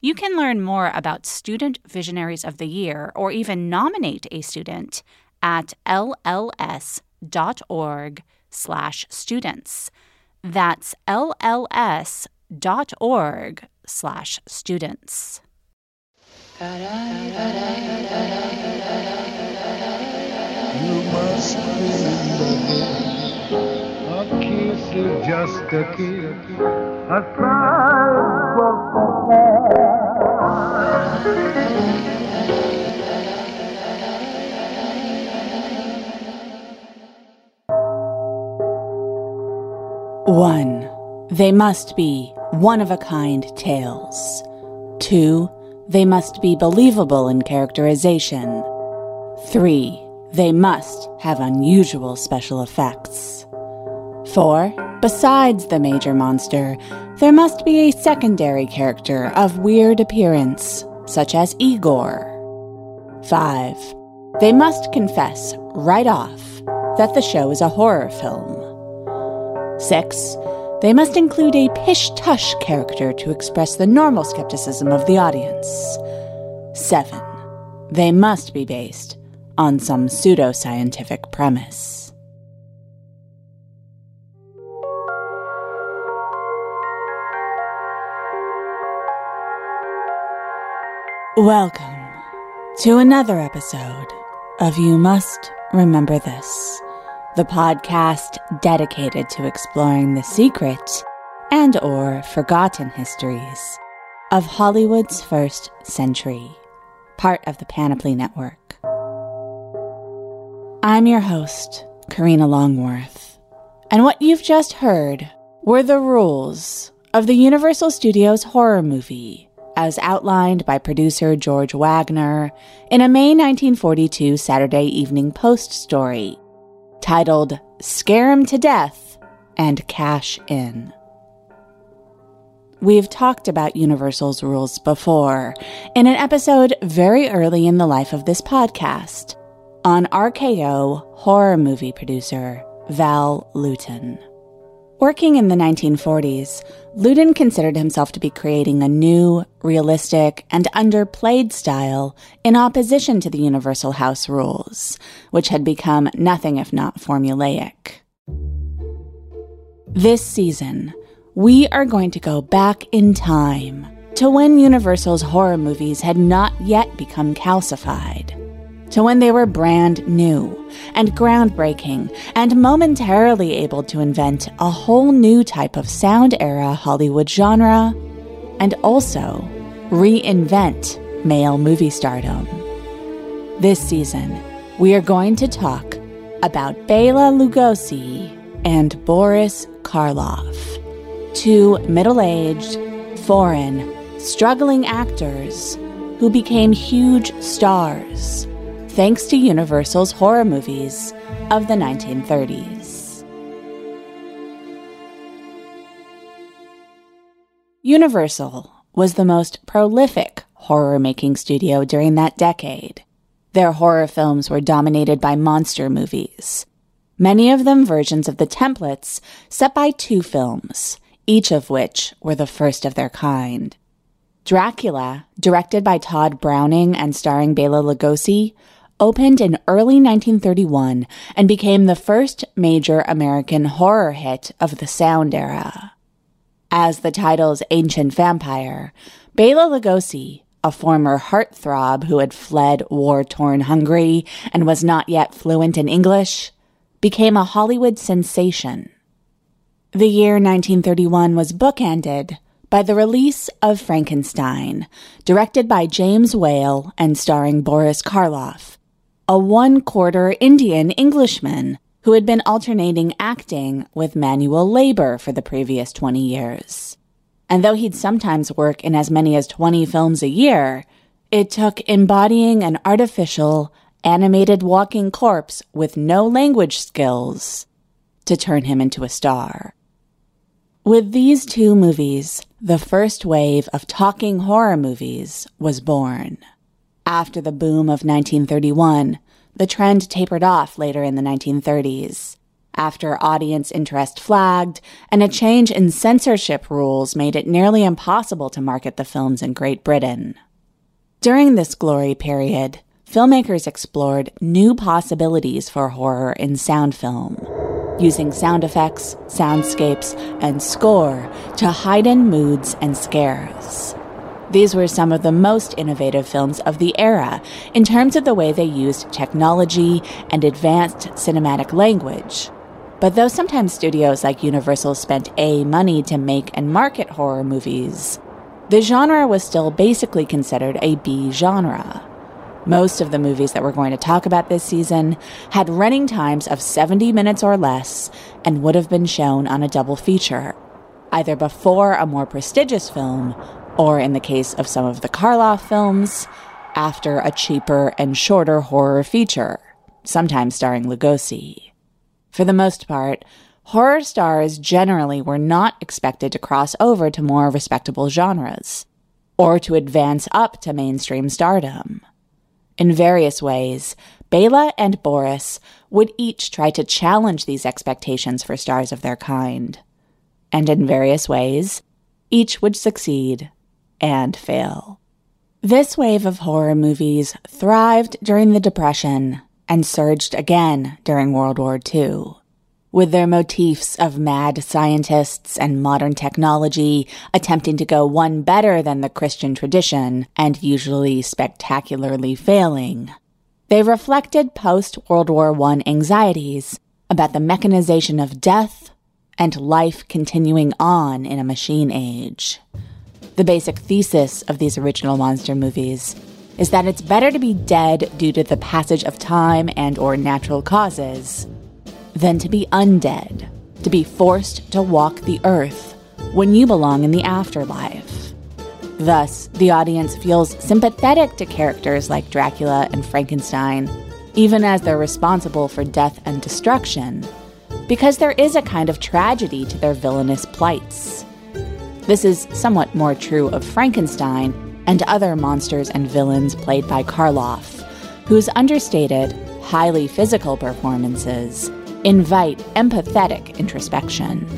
You can learn more about Student Visionaries of the Year or even nominate a student at lls.org slash students. That's lls.org slash students. You must a kiss is just a kiss, a One, they must be one of a kind tales. Two, they must be believable in characterization. Three, they must have unusual special effects. Four, besides the major monster, there must be a secondary character of weird appearance, such as Igor. Five, they must confess right off that the show is a horror film. Six, they must include a pish tush character to express the normal skepticism of the audience. 7. They must be based on some pseudo scientific premise. Welcome to another episode of You Must Remember This the podcast dedicated to exploring the secret and or forgotten histories of Hollywood's first century, part of the Panoply Network. I'm your host, Karina Longworth, and what you've just heard were the rules of the Universal Studios horror movie as outlined by producer George Waggner in a May 1942 Saturday Evening Post story titled Scare 'em to Death and Cash In. We've talked about Universal's rules before in an episode very early in the life of this podcast on RKO horror movie producer Val Lewton. Working in the 1940s, Lewton considered himself to be creating a new, realistic, and underplayed style in opposition to the Universal House rules, which had become nothing if not formulaic. This season, we are going to go back in time to when Universal's horror movies had not yet become calcified to when they were brand new and groundbreaking and momentarily able to invent a whole new type of sound era Hollywood genre and also reinvent male movie stardom. This season, we are going to talk about Bela Lugosi and Boris Karloff, two middle aged, foreign, struggling actors who became huge stars thanks to Universal's horror movies of the 1930s. Universal was the most prolific horror making studio during that decade. Their horror films were dominated by monster movies, many of them versions of the templates set by two films, each of which were the first of their kind. Dracula, directed by Tod Browning and starring Bela Lugosi, opened in early 1931 and became the first major American horror hit of the sound era. As the title's ancient vampire, Bela Lugosi, a former heartthrob who had fled war torn Hungary and was not yet fluent in English, became a Hollywood sensation. The year 1931 was bookended by the release of Frankenstein, directed by James Whale and starring Boris Karloff, a one quarter Indian Englishman who had been alternating acting with manual labor for the previous 20 years. And though he'd sometimes work in as many as 20 films a year, it took embodying an artificial, animated walking corpse with no language skills to turn him into a star. With these two movies, the first wave of talking horror movies was born. After the boom of 1931, the trend tapered off later in the 1930s. After audience interest flagged and a change in censorship rules made it nearly impossible to market the films in Great Britain. During this glory period, filmmakers explored new possibilities for horror in sound film, using sound effects, soundscapes, and score to heighten moods and scares. These were some of the most innovative films of the era in terms of the way they used technology and advanced cinematic language. But though sometimes studios like Universal spent A money to make and market horror movies, the genre was still basically considered a B genre. Most of the movies that we're going to talk about this season had running times of 70 minutes or less and would have been shown on a double feature, either before a more prestigious film or in the case of some of the Karloff films, after a cheaper and shorter horror feature, sometimes starring Lugosi. For the most part, horror stars generally were not expected to cross over to more respectable genres, or to advance up to mainstream stardom. In various ways, Bela and Boris would each try to challenge these expectations for stars of their kind. And in various ways, each would succeed and fail. This wave of horror movies thrived during the Depression and surged again during World War II. With their motifs of mad scientists and modern technology attempting to go one better than the Christian tradition and usually spectacularly failing, they reflected post World War I anxieties about the mechanization of death and life continuing on in a machine age. The basic thesis of these original monster movies is that it's better to be dead due to the passage of time and or natural causes than to be undead, to be forced to walk the earth when you belong in the afterlife. Thus, the audience feels sympathetic to characters like Dracula and Frankenstein, even as they're responsible for death and destruction, because there is a kind of tragedy to their villainous plights. This is somewhat more true of Frankenstein and other monsters and villains played by Karloff, whose understated, highly physical performances invite empathetic introspection.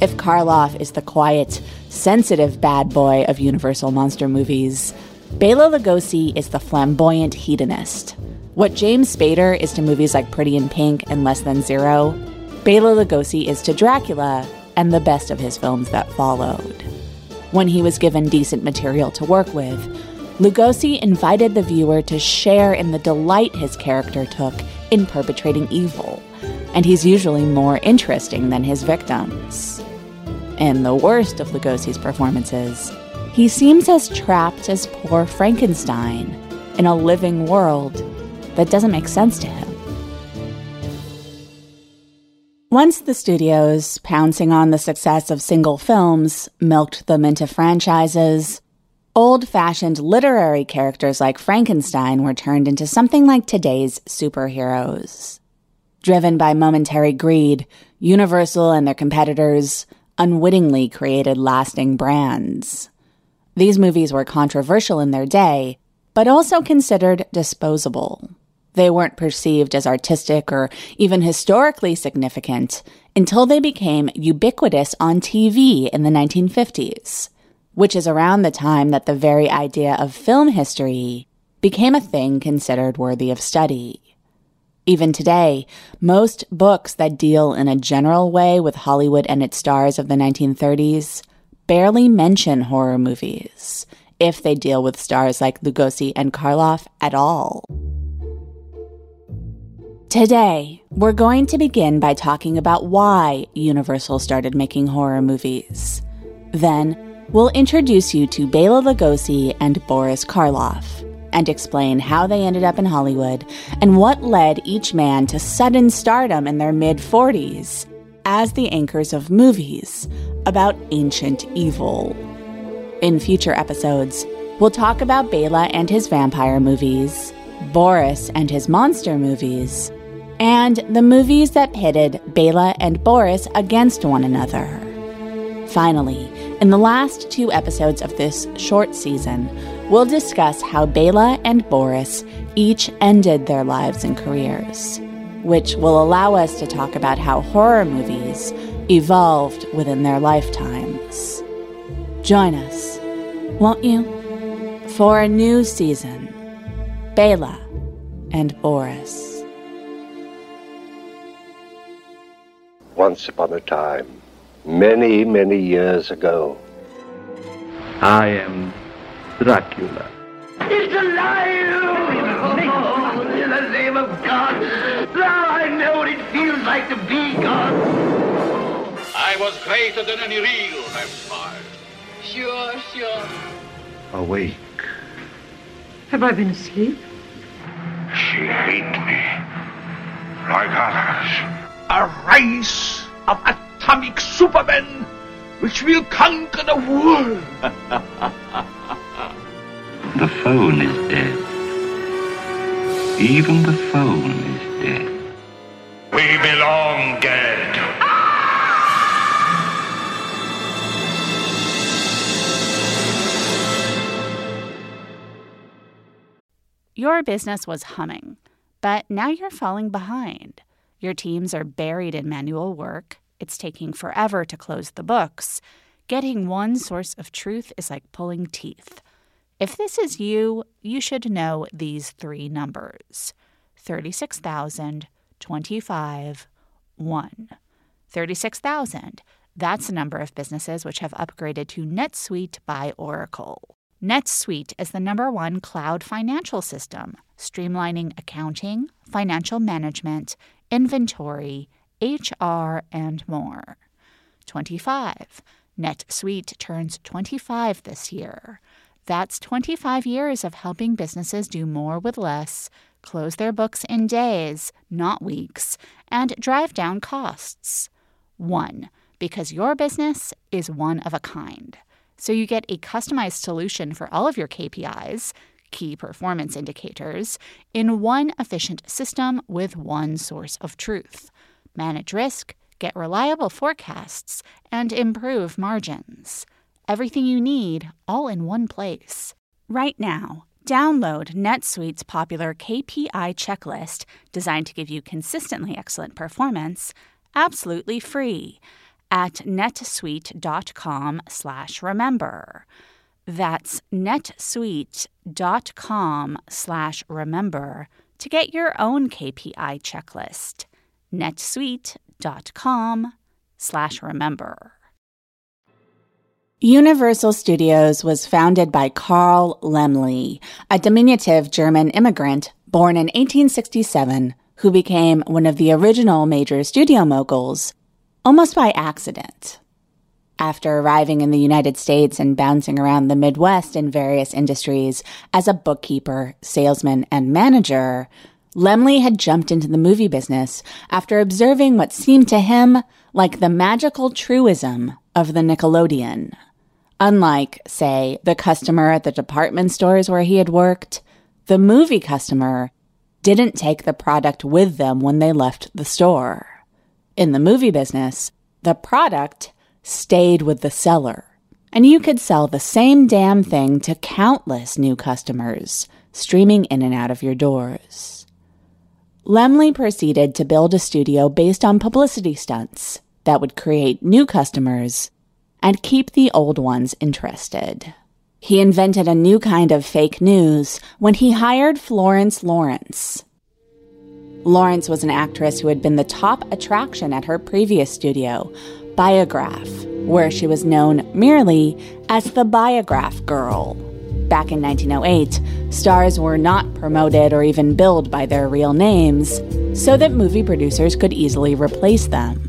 If Karloff is the quiet, sensitive bad boy of Universal monster movies, Bela Lugosi is the flamboyant hedonist. What James Spader is to movies like Pretty in Pink and Less Than Zero, Bela Lugosi is to Dracula and the best of his films that followed. When he was given decent material to work with, Lugosi invited the viewer to share in the delight his character took in perpetrating evil, and he's usually more interesting than his victims. In the worst of Lugosi's performances, he seems as trapped as poor Frankenstein in a living world that doesn't make sense to him. Once the studios, pouncing on the success of single films, milked them into franchises, old fashioned literary characters like Frankenstein were turned into something like today's superheroes. Driven by momentary greed, Universal and their competitors unwittingly created lasting brands. These movies were controversial in their day, but also considered disposable. They weren't perceived as artistic or even historically significant until they became ubiquitous on TV in the 1950s, which is around the time that the very idea of film history became a thing considered worthy of study. Even today, most books that deal in a general way with Hollywood and its stars of the 1930s barely mention horror movies, if they deal with stars like Lugosi and Karloff at all. Today, we're going to begin by talking about why Universal started making horror movies. Then, we'll introduce you to Bela Lugosi and Boris Karloff and explain how they ended up in Hollywood and what led each man to sudden stardom in their mid 40s as the anchors of movies about ancient evil. In future episodes, we'll talk about Bela and his vampire movies, Boris and his monster movies, and the movies that pitted Bela and Boris against one another. Finally, in the last two episodes of this short season, we'll discuss how Bela and Boris each ended their lives and careers, which will allow us to talk about how horror movies evolved within their lifetimes. Join us, won't you, for a new season Bela and Boris. Once upon a time, many, many years ago, I am Dracula. It's alive! in the name of God! Now I know what it feels like to be God! I was greater than any real vampire. Sure, sure. Awake. Have I been asleep? She hates me. Like others. A race of atomic supermen which will conquer the world. the phone is dead. Even the phone is dead. We belong dead. Your business was humming, but now you're falling behind. Your teams are buried in manual work. It's taking forever to close the books. Getting one source of truth is like pulling teeth. If this is you, you should know these three numbers 36,000, 25, 1. 36,000. That's the number of businesses which have upgraded to NetSuite by Oracle. NetSuite is the number one cloud financial system, streamlining accounting, financial management, inventory, HR, and more. 25. NetSuite turns 25 this year. That's 25 years of helping businesses do more with less, close their books in days, not weeks, and drive down costs. 1. Because your business is one of a kind so you get a customized solution for all of your KPIs, key performance indicators, in one efficient system with one source of truth. Manage risk, get reliable forecasts, and improve margins. Everything you need all in one place. Right now, download NetSuite's popular KPI checklist designed to give you consistently excellent performance absolutely free at netsuite.com slash remember. That's netsuite.com slash remember to get your own KPI checklist. netsuite.com slash remember. Universal Studios was founded by Carl Laemmle, a diminutive German immigrant born in 1867 who became one of the original major studio moguls almost by accident. After arriving in the United States and bouncing around the Midwest in various industries as a bookkeeper, salesman, and manager, Laemmle had jumped into the movie business after observing what seemed to him like the magical truism of the Nickelodeon. Unlike, say, the customer at the department stores where he had worked, the movie customer didn't take the product with them when they left the store. In the movie business, the product stayed with the seller. And you could sell the same damn thing to countless new customers streaming in and out of your doors. Laemmle proceeded to build a studio based on publicity stunts that would create new customers and keep the old ones interested. He invented a new kind of fake news when he hired Florence Lawrence, Lawrence was an actress who had been the top attraction at her previous studio, Biograph, where she was known merely as the Biograph Girl. Back in 1908, stars were not promoted or even billed by their real names. so that movie producers could easily replace them.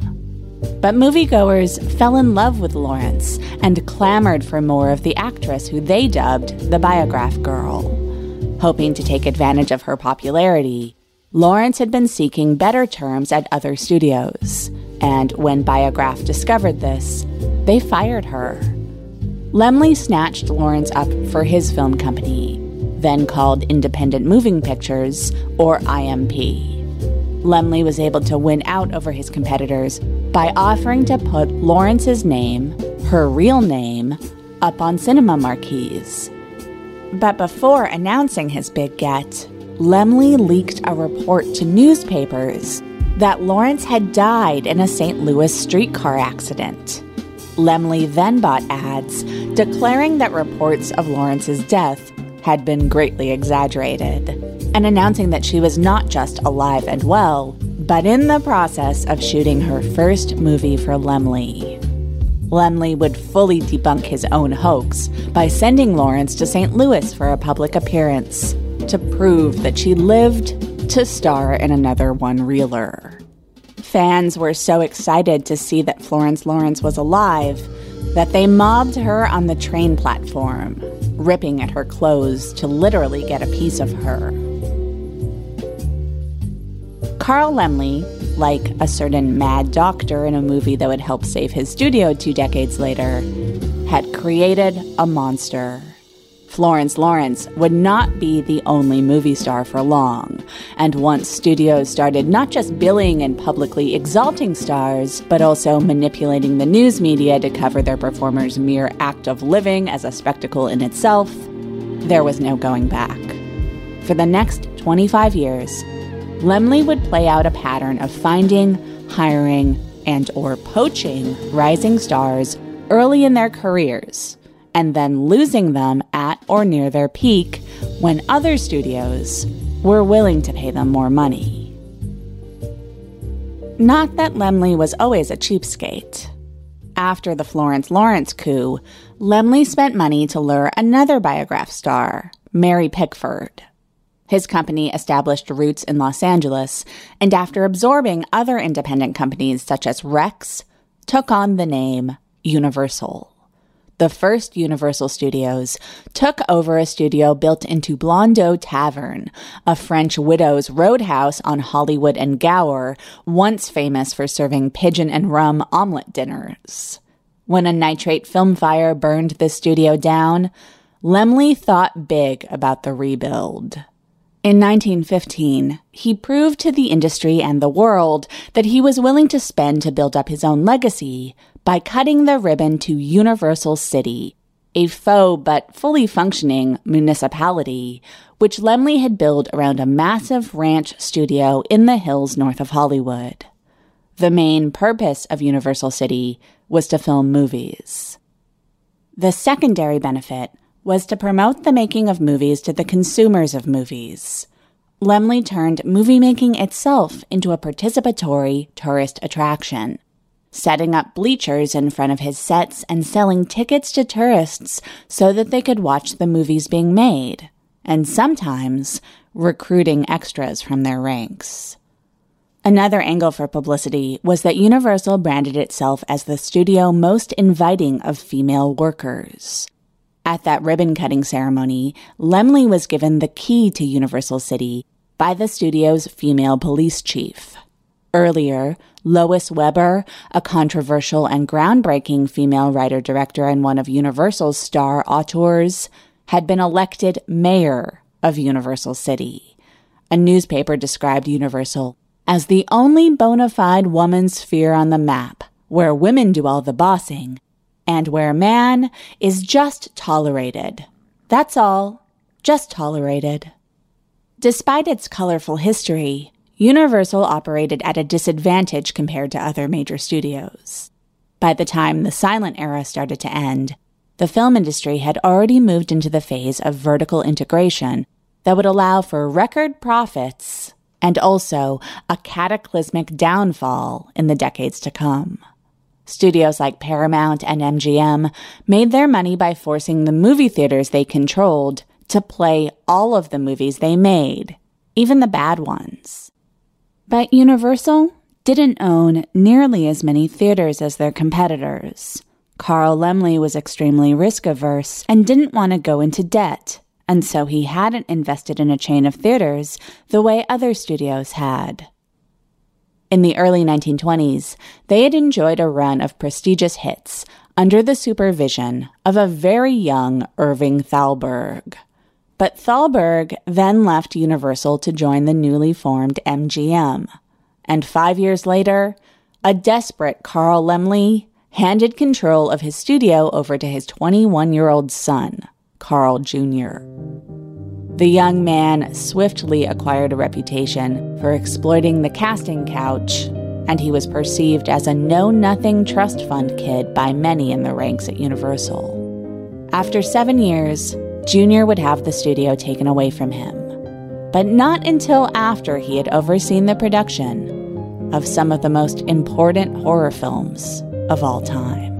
But moviegoers fell in love with Lawrence and clamored for more of the actress who they dubbed the Biograph Girl. Hoping to take advantage of her popularity, Lawrence had been seeking better terms at other studios, and when Biograph discovered this, they fired her. Laemmle snatched Lawrence up for his film company, then called Independent Moving Pictures, or IMP. Laemmle was able to win out over his competitors by offering to put Lawrence's name, her real name, up on cinema marquees. But before announcing his big get, Laemmle leaked a report to newspapers that Lawrence had died in a St. Louis streetcar accident. Laemmle then bought ads declaring that reports of Lawrence's death had been greatly exaggerated, and announcing that she was not just alive and well, but in the process of shooting her first movie for Laemmle. Laemmle would fully debunk his own hoax by sending Lawrence to St. Louis for a public appearance to prove that she lived to star in another one reeler. Fans were so excited to see that Florence Lawrence was alive that they mobbed her on the train platform, ripping at her clothes to literally get a piece of her. Carl Laemmle, like a certain mad doctor in a movie that would help save his studio two decades later, had created a monster. Florence Lawrence would not be the only movie star for long, and once studios started not just billing and publicly exalting stars, but also manipulating the news media to cover their performers' mere act of living as a spectacle in itself, there was no going back. For the next 25 years, Laemmle would play out a pattern of finding, hiring, and or poaching rising stars early in their careers and then losing them at or near their peak when other studios were willing to pay them more money. Not that Laemmle was always a cheapskate. After the Florence Lawrence coup, Laemmle spent money to lure another biograph star, Mary Pickford. His company established roots in Los Angeles, and after absorbing other independent companies such as Rex, took on the name Universal the first Universal Studios, took over a studio built into Blondeau Tavern, a French widow's roadhouse on Hollywood and Gower, once famous for serving pigeon and rum omelet dinners. When a nitrate film fire burned the studio down, Laemmle thought big about the rebuild. In 1915, he proved to the industry and the world that he was willing to spend to build up his own legacy by cutting the ribbon to Universal City, a faux but fully functioning municipality, which Laemmle had built around a massive ranch studio in the hills north of Hollywood. The main purpose of Universal City was to film movies. The secondary benefit was to promote the making of movies to the consumers of movies. Laemmle turned movie making itself into a participatory tourist attraction setting up bleachers in front of his sets and selling tickets to tourists so that they could watch the movies being made, and sometimes recruiting extras from their ranks. Another angle for publicity was that Universal branded itself as the studio most inviting of female workers. At that ribbon cutting ceremony, Laemmle was given the key to Universal City by the studio's female police chief. Earlier, Lois Weber, a controversial and groundbreaking female writer director and one of Universal's star auteurs, had been elected mayor of Universal City. A newspaper described Universal as the only bona fide woman sphere on the map, where women do all the bossing, and where man is just tolerated. That's all, just tolerated. Despite its colorful history, Universal operated at a disadvantage compared to other major studios. By the time the silent era started to end, the film industry had already moved into the phase of vertical integration that would allow for record profits and also a cataclysmic downfall in the decades to come. Studios like Paramount and MGM made their money by forcing the movie theaters they controlled to play all of the movies they made, even the bad ones. But Universal didn't own nearly as many theaters as their competitors. Carl Laemmle was extremely risk averse and didn't want to go into debt, and so he hadn't invested in a chain of theaters the way other studios had. In the early 1920s, they had enjoyed a run of prestigious hits under the supervision of a very young Irving Thalberg. But Thalberg then left Universal to join the newly formed MGM. And five years later, a desperate Carl Laemmle handed control of his studio over to his 21 year old son, Carl Jr. The young man swiftly acquired a reputation for exploiting the casting couch, and he was perceived as a know nothing trust fund kid by many in the ranks at Universal. After seven years, Junior would have the studio taken away from him, but not until after he had overseen the production of some of the most important horror films of all time.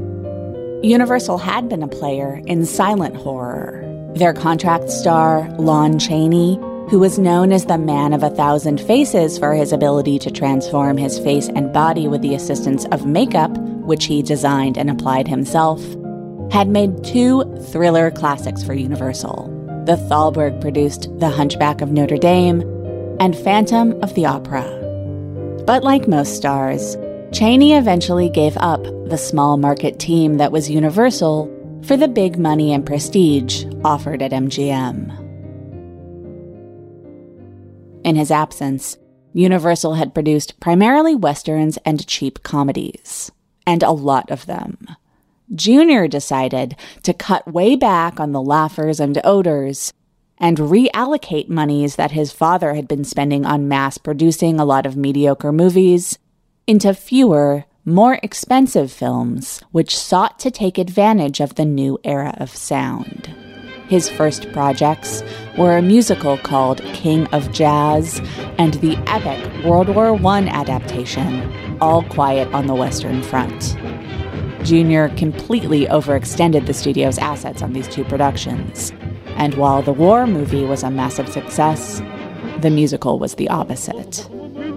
Universal had been a player in silent horror. Their contract star, Lon Chaney, who was known as the man of a thousand faces for his ability to transform his face and body with the assistance of makeup, which he designed and applied himself, had made two thriller classics for Universal. The Thalberg produced The Hunchback of Notre Dame and Phantom of the Opera. But like most stars, Chaney eventually gave up the small market team that was Universal for the big money and prestige offered at MGM. In his absence, Universal had produced primarily westerns and cheap comedies, and a lot of them. Junior decided to cut way back on the laughers and oaters and reallocate monies that his father had been spending on mass producing a lot of mediocre movies into fewer, more expensive films which sought to take advantage of the new era of sound. His first projects were a musical called King of Jazz and the epic World War I adaptation, All Quiet on the Western Front. Junior completely overextended the studio's assets on these two productions, and while the war movie was a massive success, the musical was the opposite.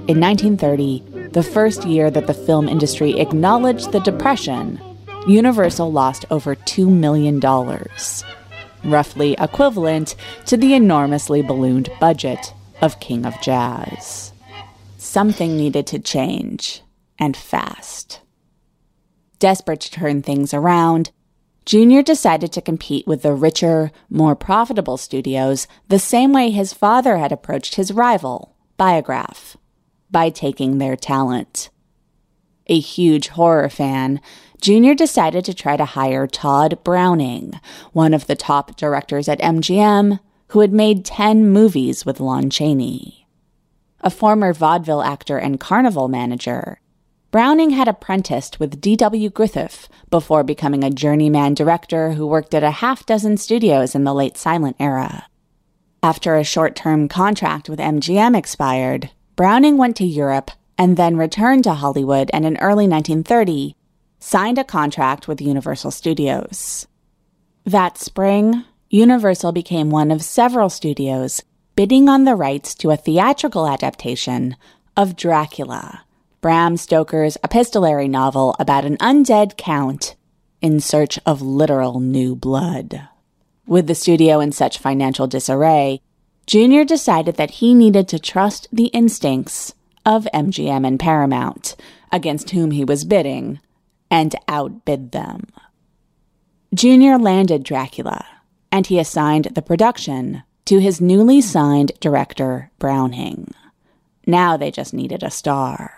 In 1930, the first year that the film industry acknowledged the Depression, Universal lost over $2 million, roughly equivalent to the enormously ballooned budget of King of Jazz. Something needed to change, and fast. Desperate to turn things around, Junior decided to compete with the richer, more profitable studios the same way his father had approached his rival, Biograph by taking their talent. A huge horror fan, Junior decided to try to hire Tod Browning, one of the top directors at MGM, who had made 10 movies with Lon Chaney. A former vaudeville actor and carnival manager, Browning had apprenticed with D.W. Griffith before becoming a journeyman director who worked at a half dozen studios in the late silent era. After a short term contract with MGM expired, Browning went to Europe and then returned to Hollywood and in early 1930 signed a contract with Universal Studios. That spring, Universal became one of several studios bidding on the rights to a theatrical adaptation of Dracula, Bram Stoker's epistolary novel about an undead count in search of literal new blood. With the studio in such financial disarray, Junior decided that he needed to trust the instincts of MGM and Paramount, against whom he was bidding, and outbid them. Junior landed Dracula, and he assigned the production to his newly signed director, Browning. Now they just needed a star.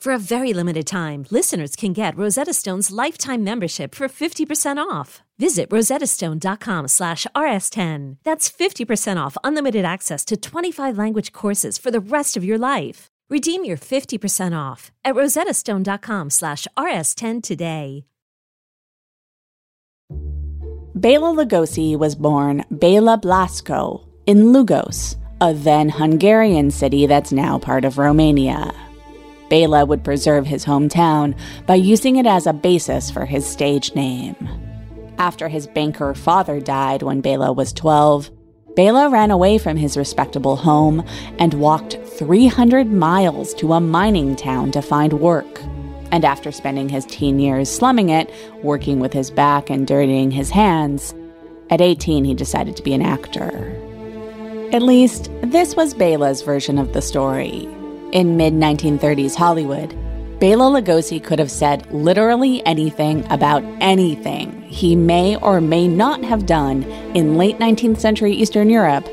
For a very limited time, listeners can get Rosetta Stone's lifetime membership for 50% off. Visit rosettastone.com slash rs10. That's 50% off unlimited access to 25 language courses for the rest of your life. Redeem your 50% off at rosettastone.com slash rs10 today. Bela Lugosi was born Bela Blasko in Lugos, a then Hungarian city that's now part of Romania. Bela would preserve his hometown by using it as a basis for his stage name. After his banker father died when Bela was 12, Bela ran away from his respectable home and walked 300 miles to a mining town to find work. And after spending his teen years slumming it, working with his back and dirtying his hands, at 18 he decided to be an actor. At least, this was Bela's version of the story. In mid 1930s Hollywood, Bela Lugosi could have said literally anything about anything he may or may not have done in late 19th century Eastern Europe,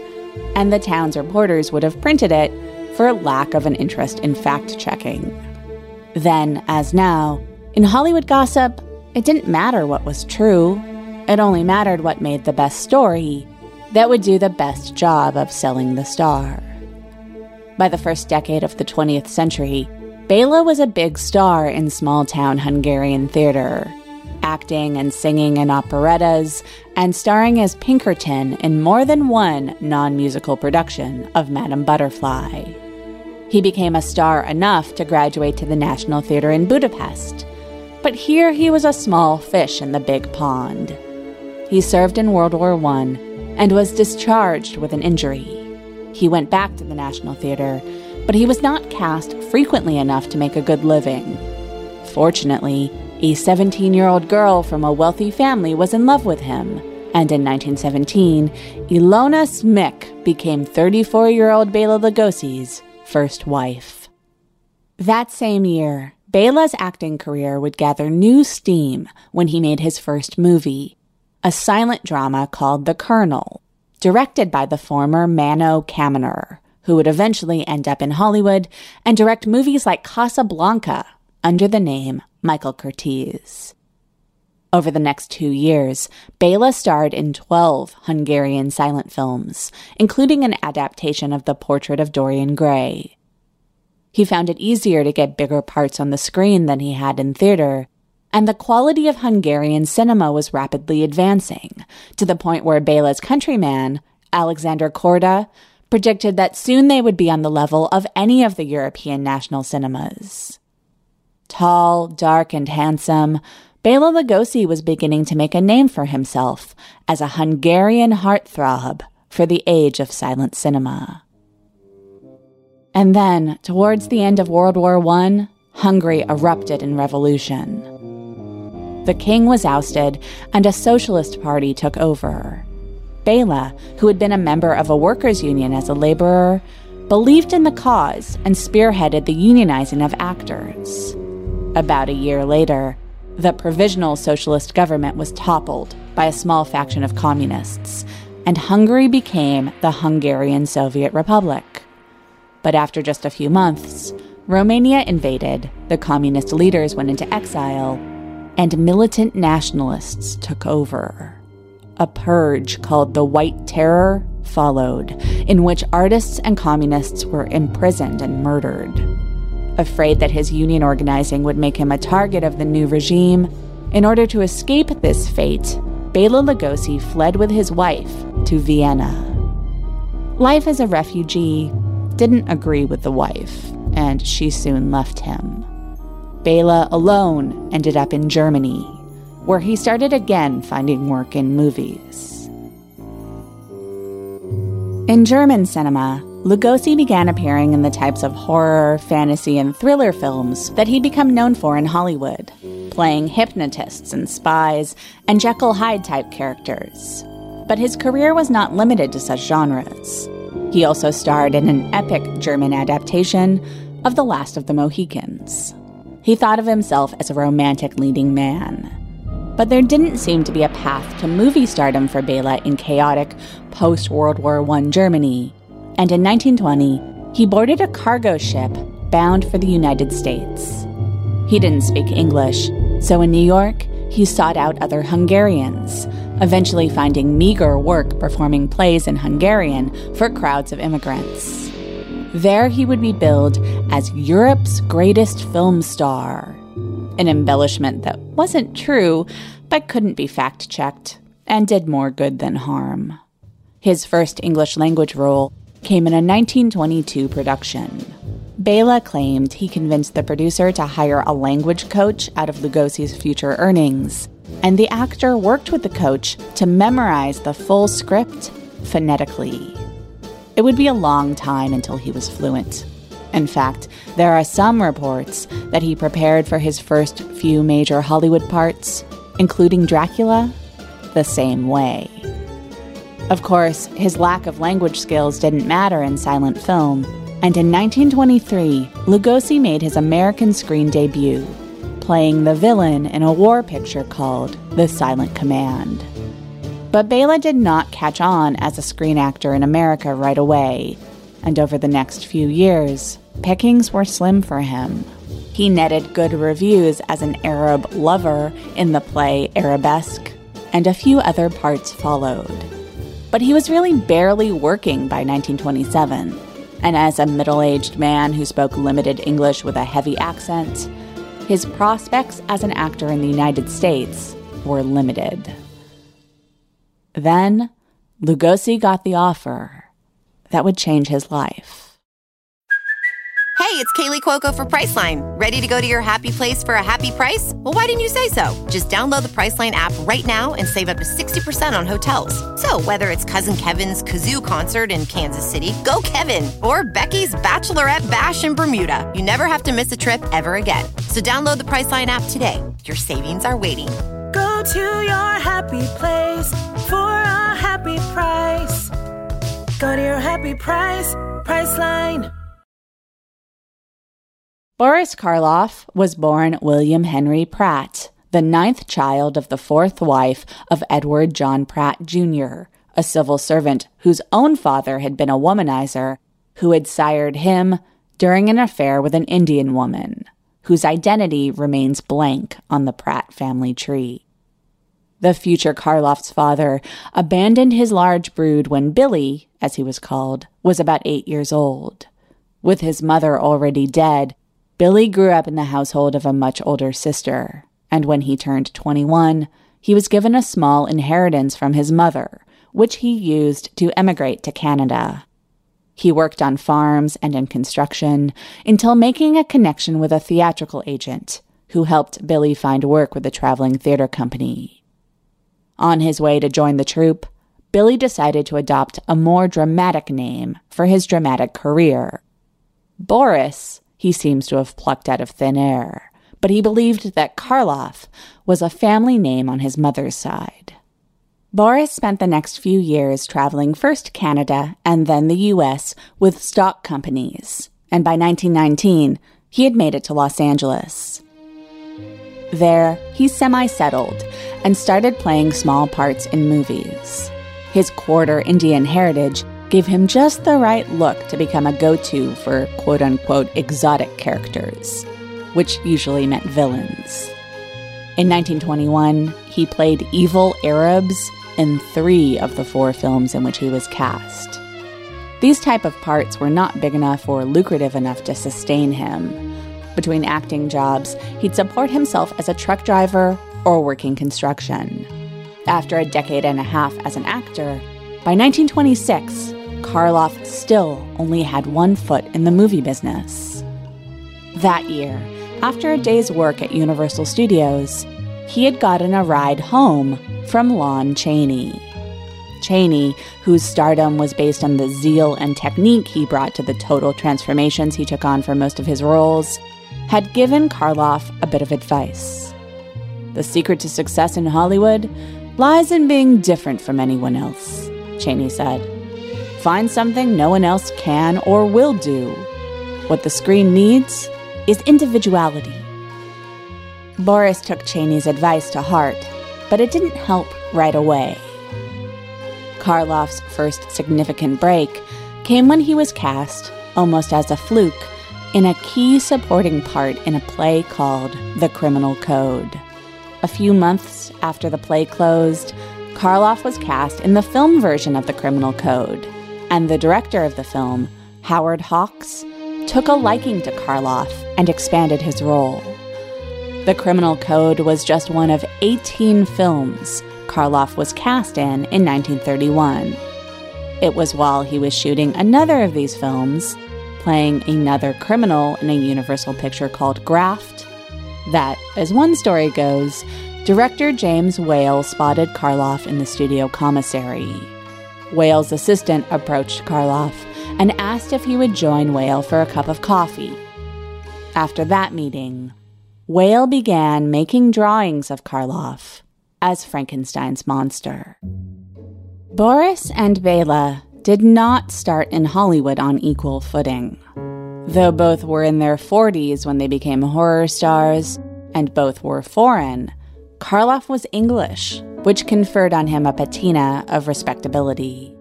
and the town's reporters would have printed it for lack of an interest in fact checking. Then, as now, in Hollywood gossip, it didn't matter what was true, it only mattered what made the best story that would do the best job of selling the star. By the first decade of the 20th century, Bela was a big star in small town Hungarian theater, acting and singing in operettas and starring as Pinkerton in more than one non musical production of Madame Butterfly. He became a star enough to graduate to the National Theatre in Budapest, but here he was a small fish in the big pond. He served in World War I and was discharged with an injury. He went back to the National Theatre, but he was not cast frequently enough to make a good living. Fortunately, a 17 year old girl from a wealthy family was in love with him, and in 1917, Ilona Szmik became 34 year old Bela Lugosi's first wife. That same year, Bela's acting career would gather new steam when he made his first movie, a silent drama called The Colonel, directed by the former Mano Kaminer, who would eventually end up in Hollywood and direct movies like Casablanca under the name Michael Curtiz. Over the next two years, Bela starred in 12 Hungarian silent films, including an adaptation of The Portrait of Dorian Gray. He found it easier to get bigger parts on the screen than he had in theater, and the quality of Hungarian cinema was rapidly advancing, to the point where Bela's countryman, Alexander Korda, predicted that soon they would be on the level of any of the European national cinemas. Tall, dark, and handsome, Bela Lugosi was beginning to make a name for himself as a Hungarian heartthrob for the age of silent cinema. And then, towards the end of World War I, Hungary erupted in revolution. The king was ousted, and a socialist party took over. Bela, who had been a member of a workers' union as a laborer, believed in the cause and spearheaded the unionizing of actors. About a year later, the provisional socialist government was toppled by a small faction of communists, and Hungary became the Hungarian Soviet Republic. But after just a few months, Romania invaded, the communist leaders went into exile, and militant nationalists took over. A purge called the White Terror followed, in which artists and communists were imprisoned and murdered. Afraid that his union organizing would make him a target of the new regime, in order to escape this fate, Bela Lugosi fled with his wife to Vienna. Life as a refugee didn't agree with the wife, and she soon left him. Bela alone ended up in Germany, where he started again finding work in movies. In German cinema, Lugosi began appearing in the types of horror, fantasy, and thriller films that he'd become known for in Hollywood, playing hypnotists and spies and Jekyll Hyde type characters. But his career was not limited to such genres. He also starred in an epic German adaptation of The Last of the Mohicans. He thought of himself as a romantic leading man. But there didn't seem to be a path to movie stardom for Bela in chaotic post World War I Germany, and in 1920, he boarded a cargo ship bound for the United States. He didn't speak English, so in New York, he sought out other Hungarians, eventually finding meager work performing plays in Hungarian for crowds of immigrants. There he would be billed as Europe's greatest film star, an embellishment that wasn't true but couldn't be fact checked and did more good than harm. His first English language role came in a 1922 production. Bela claimed he convinced the producer to hire a language coach out of Lugosi's future earnings, and the actor worked with the coach to memorize the full script phonetically. It would be a long time until he was fluent. In fact, there are some reports that he prepared for his first few major Hollywood parts, including Dracula, the same way. Of course, his lack of language skills didn't matter in silent film, and in 1923, Lugosi made his American screen debut, playing the villain in a war picture called The Silent Command. But Bela did not catch on as a screen actor in America right away, and over the next few years, pickings were slim for him. He netted good reviews as an Arab lover in the play Arabesque, and a few other parts followed. But he was really barely working by 1927, and as a middle aged man who spoke limited English with a heavy accent, his prospects as an actor in the United States were limited. Then, Lugosi got the offer that would change his life. Hey, it's Kaley Cuoco for Priceline. Ready to go to your happy place for a happy price? Well, why didn't you say so? Just download the Priceline app right now and save up to 60% on hotels. So, whether it's Cousin Kevin's Kazoo concert in Kansas City, go Kevin, or Becky's Bachelorette Bash in Bermuda, you never have to miss a trip ever again. So, download the Priceline app today. Your savings are waiting. Go to your happy place for a happy price. Go to your happy price, Priceline. Boris Karloff was born William Henry Pratt, the ninth child of the fourth wife of Edward John Pratt Jr., a civil servant whose own father had been a womanizer who had sired him during an affair with an Indian woman, whose identity remains blank on the Pratt family tree. The future Karloff's father abandoned his large brood when Billy, as he was called, was about eight years old. With his mother already dead, Billy grew up in the household of a much older sister, and when he turned 21, he was given a small inheritance from his mother, which he used to emigrate to Canada. He worked on farms and in construction until making a connection with a theatrical agent who helped Billy find work with a traveling theater company. On his way to join the troupe, Billy decided to adopt a more dramatic name for his dramatic career. Boris he seems to have plucked out of thin air, but he believed that Karloff was a family name on his mother's side. Boris spent the next few years traveling first Canada and then the US with stock companies, and by 1919, he had made it to Los Angeles. There, he semi settled and started playing small parts in movies. His quarter Indian heritage gave him just the right look to become a go to for quote unquote exotic characters, which usually meant villains. In 1921, he played evil Arabs in three of the four films in which he was cast. These type of parts were not big enough or lucrative enough to sustain him. Between acting jobs, he'd support himself as a truck driver or working construction. After a decade and a half as an actor, by 1926, Karloff still only had one foot in the movie business. That year, after a day's work at Universal Studios, he had gotten a ride home from Lon Chaney. Chaney, whose stardom was based on the zeal and technique he brought to the total transformations he took on for most of his roles, had given Karloff a bit of advice. The secret to success in Hollywood lies in being different from anyone else, Chaney said. Find something no one else can or will do. What the screen needs is individuality. Boris took Chaney's advice to heart, but it didn't help right away. Karloff's first significant break came when he was cast, almost as a fluke, in a key supporting part in a play called The Criminal Code. A few months after the play closed, Karloff was cast in the film version of The Criminal Code, and the director of the film, Howard Hawks, took a liking to Karloff and expanded his role. The Criminal Code was just one of 18 films Karloff was cast in in 1931. It was while he was shooting another of these films, playing another criminal in a Universal picture called Graft, that, as one story goes, director James Whale spotted Karloff in the studio commissary. Whale's assistant approached Karloff and asked if he would join Whale for a cup of coffee. After that meeting, Whale began making drawings of Karloff as Frankenstein's monster. Boris and Bela did not start in Hollywood on equal footing. Though both were in their 40s when they became horror stars, and both were foreign, Karloff was English, which conferred on him a patina of respectability.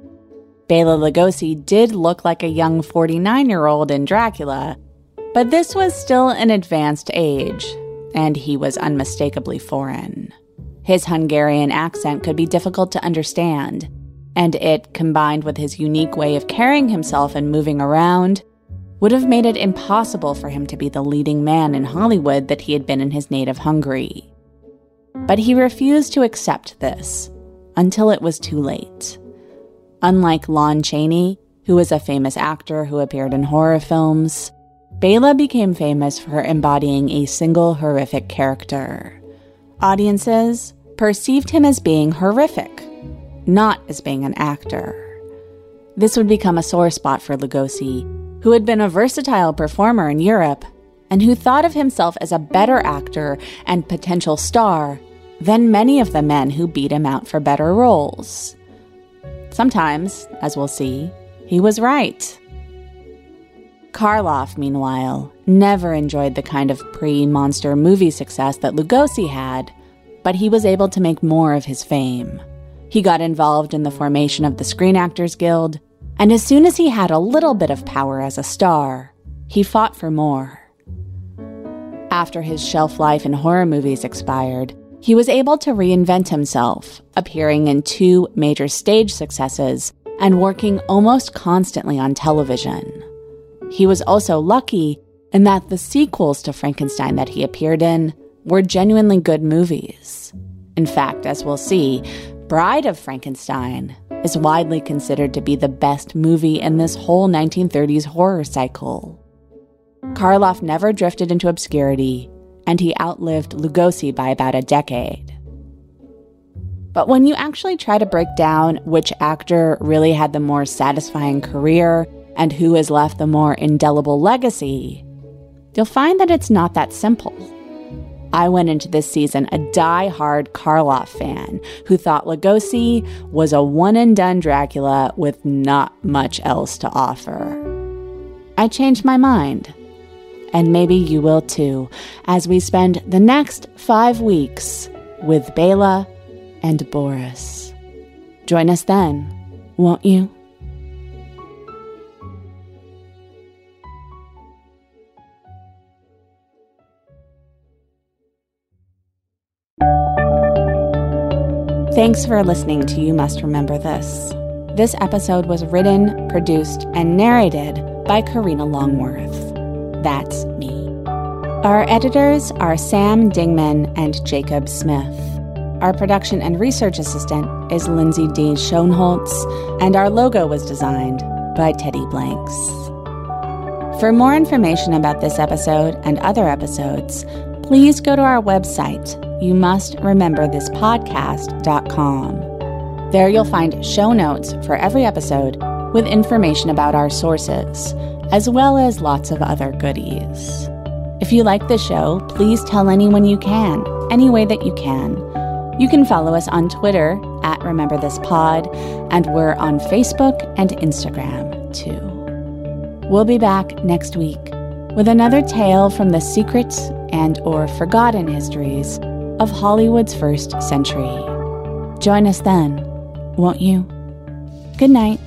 Bela Lugosi did look like a young 49 year old in Dracula, but this was still an advanced age, and he was unmistakably foreign. His Hungarian accent could be difficult to understand, and it, combined with his unique way of carrying himself and moving around, would have made it impossible for him to be the leading man in Hollywood that he had been in his native Hungary. But he refused to accept this until it was too late. Unlike Lon Chaney, who was a famous actor who appeared in horror films, Bela became famous for embodying a single horrific character. Audiences perceived him as being horrific, not as being an actor. This would become a sore spot for Lugosi, who had been a versatile performer in Europe and who thought of himself as a better actor and potential star than many of the men who beat him out for better roles. Sometimes, as we'll see, he was right. Karloff, meanwhile, never enjoyed the kind of pre monster movie success that Lugosi had, but he was able to make more of his fame. He got involved in the formation of the Screen Actors Guild, and as soon as he had a little bit of power as a star, he fought for more. After his shelf life in horror movies expired, he was able to reinvent himself, appearing in two major stage successes and working almost constantly on television. He was also lucky in that the sequels to Frankenstein that he appeared in were genuinely good movies. In fact, as we'll see, Bride of Frankenstein is widely considered to be the best movie in this whole 1930s horror cycle. Karloff never drifted into obscurity, and he outlived Lugosi by about a decade. But when you actually try to break down which actor really had the more satisfying career and who has left the more indelible legacy, you'll find that it's not that simple. I went into this season a die-hard Karloff fan who thought Lugosi was a one and done Dracula with not much else to offer. I changed my mind. And maybe you will too, as we spend the next five weeks with Bela and Boris. Join us then, won't you? Thanks for listening to You Must Remember This. This episode was written, produced, and narrated by Karina Longworth. That's me. Our editors are Sam Dingman and Jacob Smith. Our production and research assistant is Lindsay D. Schoenholtz, and our logo was designed by Teddy Blanks. For more information about this episode and other episodes, please go to our website, you must remember this podcast.com. There you'll find show notes for every episode with information about our sources, as well as lots of other goodies. If you like the show, please tell anyone you can, any way that you can. You can follow us on Twitter at Remember This Pod, and we're on Facebook and Instagram too. We'll be back next week with another tale from the secret and or forgotten histories of Hollywood's first century. Join us then, won't you? Good night.